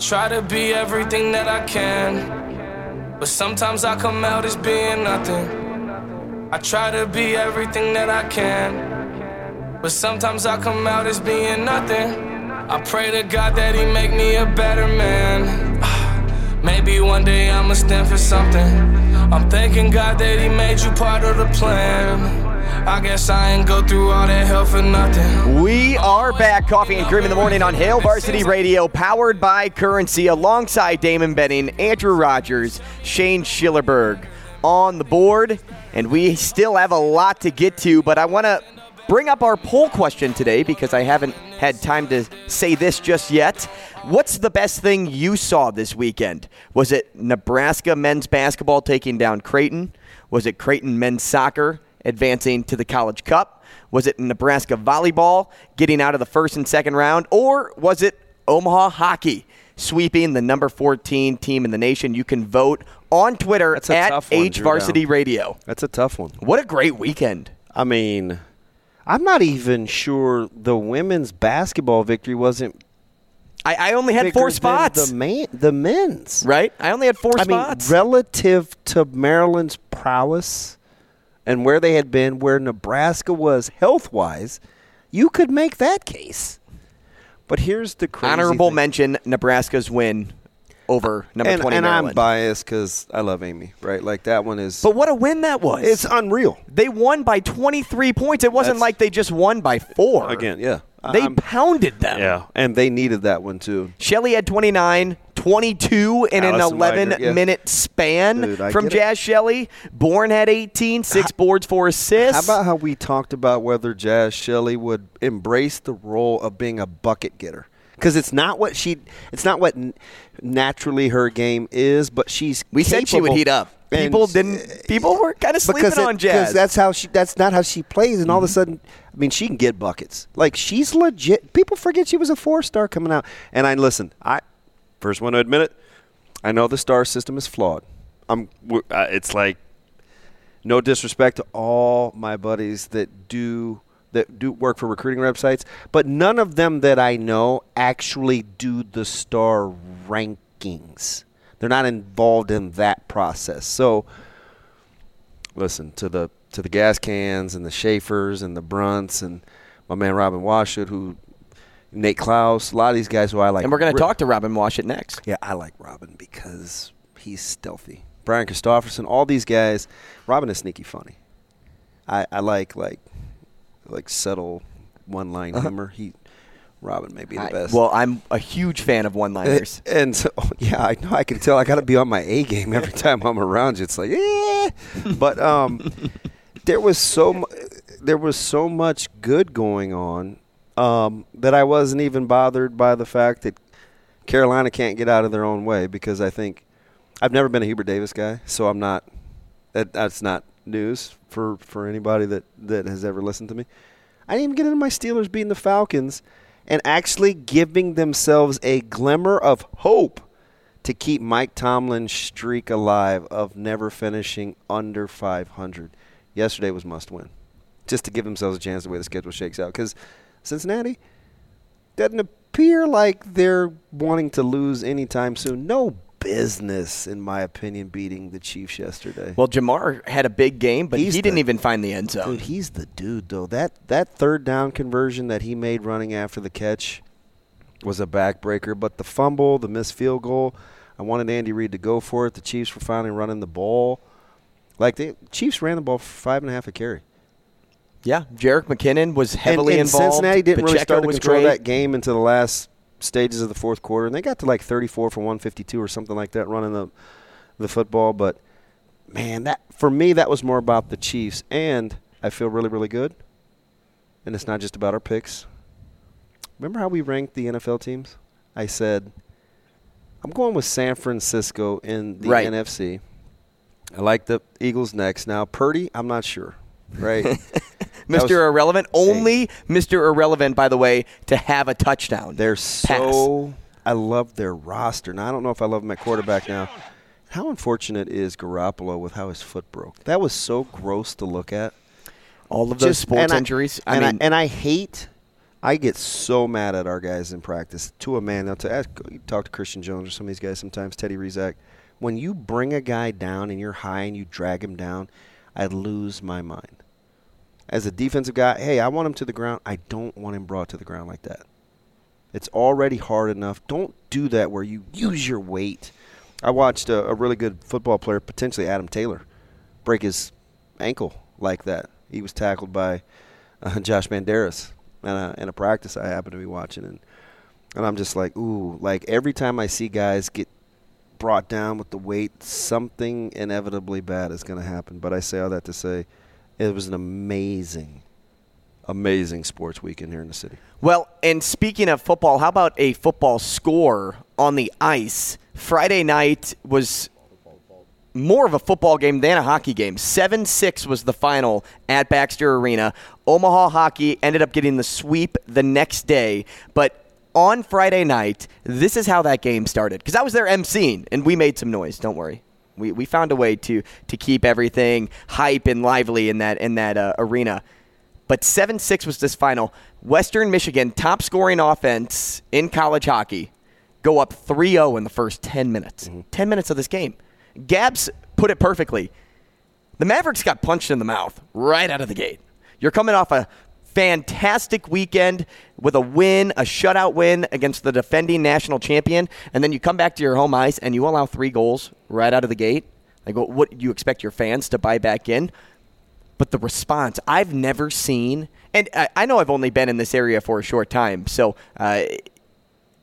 Try to be everything that I can, but sometimes I come out as being nothing. I try to be everything that I can, but sometimes I come out as being nothing. I pray to God that He make me a better man. Maybe one day I'ma stand for something. I'm thanking God that He made you part of the plan. I guess I ain't go through all that hell for nothing. We are back, Coffee and Cream in the morning on Hail Varsity Radio, powered by Currency, alongside Damon Benning, Andrew Rogers, Shane Schillerberg on the board. And we still have a lot to get to, but I want to bring up our poll question today because I haven't had time to say this just yet. What's the best thing you saw this weekend? Was it Nebraska men's basketball taking down Creighton? Was it Creighton men's soccer advancing to the College Cup? Was it Nebraska volleyball getting out of the first and second round? Or was it Omaha hockey sweeping the number 14 team in the nation? You can vote on Twitter That's a at tough one, H Varsity. Radio. That's a tough one. What a great weekend. I mean, I'm not even sure the women's basketball victory wasn't. I, I only had four spots. The man, the men's. right? I only had four I spots. mean, relative to Maryland's prowess and where they had been, where Nebraska was health wise, you could make that case. But here's the crazy Honorable thing. mention Nebraska's win over number and, 20 and I'm biased because I love Amy, right? Like that one is. but what a win that was. it's unreal. they won by 23 points. It wasn't That's- like they just won by four. Again, yeah. They I'm- pounded them. yeah, and they needed that one too. Shelley had 29, 22 in an 11 Weigert, yeah. minute span Dude, from. Jazz Shelley. Bourne had 18, six boards, four assists. How about how we talked about whether Jazz Shelley would embrace the role of being a bucket getter? Because it's not what she, it's not what naturally her game is, but she's. we said she would heat up. And- People didn't. People were kind of sleeping it- on Jazz. Mm-hmm. because that's how she. That's not how she plays, and all of a sudden, I mean, she can get buckets. Like she's legit. People forget she was a four star coming out. And I listen. I first one to admit it. I know the star system is flawed. I'm. It's like no disrespect to all my buddies that do that do work for recruiting websites, but none of them that I know actually do the star rankings. They're not involved in that process. So listen to the to the gas cans and the Schaefers and the Brunts and my man Robin Washut who Nate Clouse, a lot of these guys who I like. and we're going to talk to Robin Washut next. yeah, I like Robin because he's stealthy. Brian Christopherson, all these guys. Robin is sneaky funny. I, I like like like subtle one line humor. He Robin may be the Uh-huh. I- best. well, I'm a huge fan of one-liners. and so, yeah, I know. I can tell. I got to be on my A game every time I'm around you. It's like, eh. But um, there was so mu- there was so much good going on um, that I wasn't even bothered by the fact that Carolina can't get out of their own way because I think I've never been a Hubert Davis guy, so I'm not. That, that's not news for for anybody that that has ever listened to me. I didn't even get into my Steelers beating the Falcons and actually giving themselves a glimmer of hope to keep Mike Tomlin's streak alive of never finishing under 500. Yesterday was must win, just to give themselves a chance the way the schedule shakes out. Because Cincinnati doesn't appear like they're wanting to lose anytime soon. No business, in my opinion, beating the Chiefs yesterday. Well, Ja'Marr had a big game, but He's he didn't the- even find the end zone. Dude, he's the dude though. That that third down conversion that he made running after the catch was a backbreaker. But the fumble, the missed field goal, I wanted Andy Reid to go for it. The Chiefs were finally running the ball. Like the Chiefs ran the ball for five and a half a carry. Yeah, Jerick McKinnon was heavily and, and involved. Cincinnati didn't really start to control great. that game into the last stages of the fourth quarter, and they got to like 34 for 152 or something like that running the the football. But man, that for me that was more about the Chiefs, and I feel really, really good. And it's not just about our picks. Remember how we ranked the NFL teams? I said I'm going with San Francisco in the Right. NFC. I like the Eagles next. Now Purdy, I'm not sure. Right? Mr. was- Irrelevant, only Mr. Irrelevant, by the way, to have a touchdown. They're Pass. so. I love their roster. Now I don't know if I love them at quarterback now. How unfortunate is Garoppolo with how his foot broke? That was so gross to look at. all of those sports and I- injuries. I and mean, I, and I hate. I get so mad at our guys in practice. To a man, now to ask, you talk to Christian Jones or some of these guys sometimes. Teddy Rizak. When you bring a guy down and you're high and you drag him down, I lose my mind. As a defensive guy, hey, I want him to the ground. I don't want him brought to the ground like that. It's already hard enough. Don't do that where you use your weight. I watched a, a really good football player, potentially Adam Taylor, break his ankle like that. He was tackled by uh, Josh Banderas in a, in a practice I happened to be watching, and and I'm just like, ooh, like every time I see guys get brought down with the weight, something inevitably bad is going to happen. But I say all that to say, it was an amazing, amazing sports weekend here in the city. well, and speaking of football, how about a football score on the ice? Friday night was more of a football game than a hockey game. 7 6 was the final at Baxter Arena. Omaha Hockey ended up getting the sweep the next day, but on Friday night, this is how that game started. Because I was there emceeing, and we made some noise. Don't worry. We, we found a way to to keep everything hype and lively in that in that uh, arena. But 7 6 was this final. Western Michigan, top scoring offense in college hockey, go up 3 0 in the first 10 minutes. 10 minutes of this game. Gabs put it perfectly. The Mavericks got punched in the mouth right out of the gate. You're coming off a fantastic weekend with a win, a shutout win against the defending national champion, and then you come back to your home ice and you allow three goals right out of the gate. Like, what, what do you expect your fans to buy back in? but the response I've never seen, and I, I know I've only been in this area for a short time, so uh,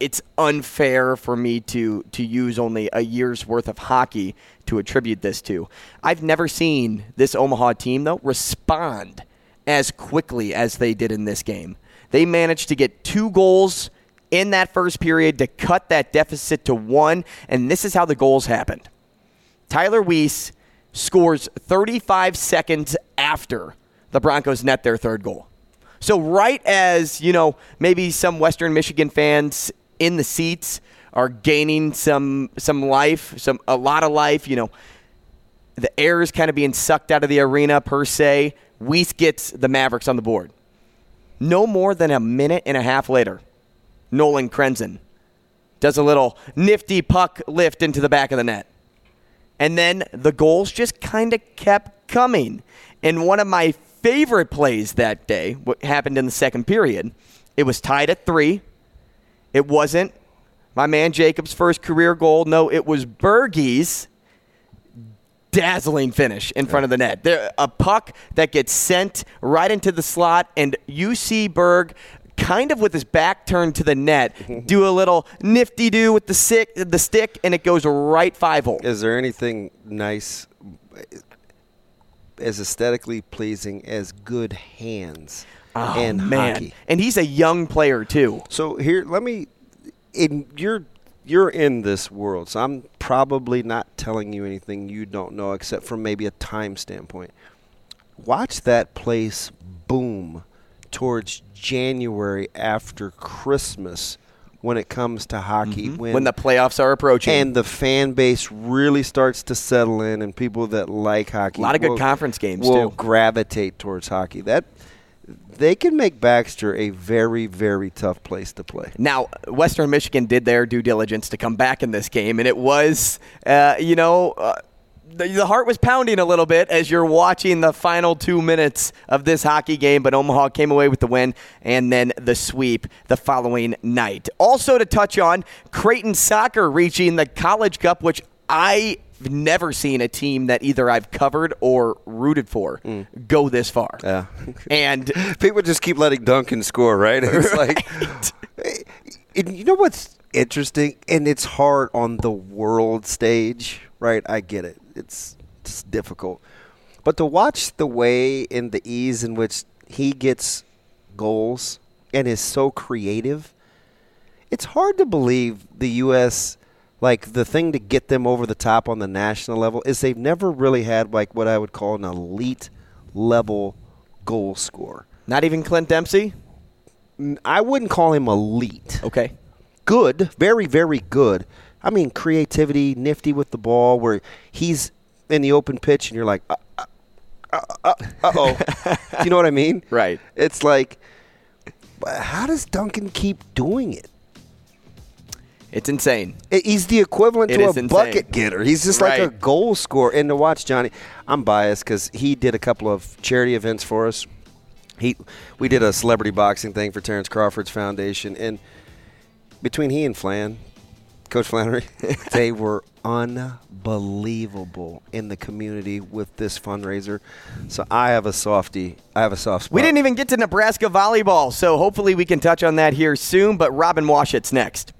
it's unfair for me to to use only a year's worth of hockey to attribute this to. I've never seen this Omaha team though respond as quickly as they did in this game. They managed to get two goals in that first period to cut that deficit to one, and this is how the goals happened. Tyler Weiss scores 35 seconds after the Broncos net their third goal. So right as, you know, maybe some Western Michigan fans in the seats are gaining some some life, some a lot of life, you know, the air is kind of being sucked out of the arena per se. Weiss gets the Mavericks on the board. No more than a minute and a half later, Nolan Krenzen does a little nifty puck lift into the back of the net. And then the goals just kind of kept coming. And one of my favorite plays that day, what happened in the second period, it was tied at three. It wasn't my man Jacob's first career goal. No, it was Bergie's dazzling finish in front of the net. There, a puck that gets sent right into the slot, and you see Berg kind of with his back turned to the net, do a little nifty do with the stick, the stick, and it goes right five hole. Is there anything nice, as aesthetically pleasing as good hands Oh, in man. hockey? And he's a young player too. So here, let me. In you're you're in this world, so I'm probably not telling you anything you don't know, except from maybe a time standpoint. Watch that place boom towards January after Christmas when it comes to hockey. Mm-hmm. When the playoffs are approaching. and the fan base really starts to settle in, and people that like hockey, A lot of good will- conference games, will too. gravitate towards hockey. That they can make Baxter a very, very tough place to play. Now, Western Michigan did their due diligence to come back in this game, and it was, uh, you know, uh, the, the heart was pounding a little bit as you're watching the final two minutes of this hockey game, but Omaha came away with the win and then the sweep the following night. Also, to touch on Creighton soccer reaching the College Cup, which I. never seen a team that either I've covered or rooted for hmm. go this far. Yeah. And People just keep letting Duncan score, right? It's like, and you know what's interesting, and it's hard on the world stage, right? I get it. It's it's difficult. But to watch the way and the ease in which he gets goals and is so creative, it's hard to believe the U.S. Like the thing to get them over the top on the national level is they've never really had like what I would call an elite level goal scorer. Not even Clint Dempsey? I wouldn't call him elite. Okay. Good, very, very good. I mean, creativity, nifty with the ball, where he's in the open pitch and you're like, uh, uh, uh, oh. Do you know what I mean? Right. It's like, how does Duncan keep doing it? It's insane. He's the equivalent It to a insane. bucket getter. He's just like a Right. goal scorer. And to watch Johnny, I'm biased because he did a couple of charity events for us. He, we did a celebrity boxing thing for Terence Crawford's foundation, and between he and Flan, Coach Flannery, they were unbelievable in the community with this fundraiser. So I have a softy. I have a soft spot. We didn't even get to Nebraska volleyball, so hopefully we can touch on that here soon. But Robin Washut's next.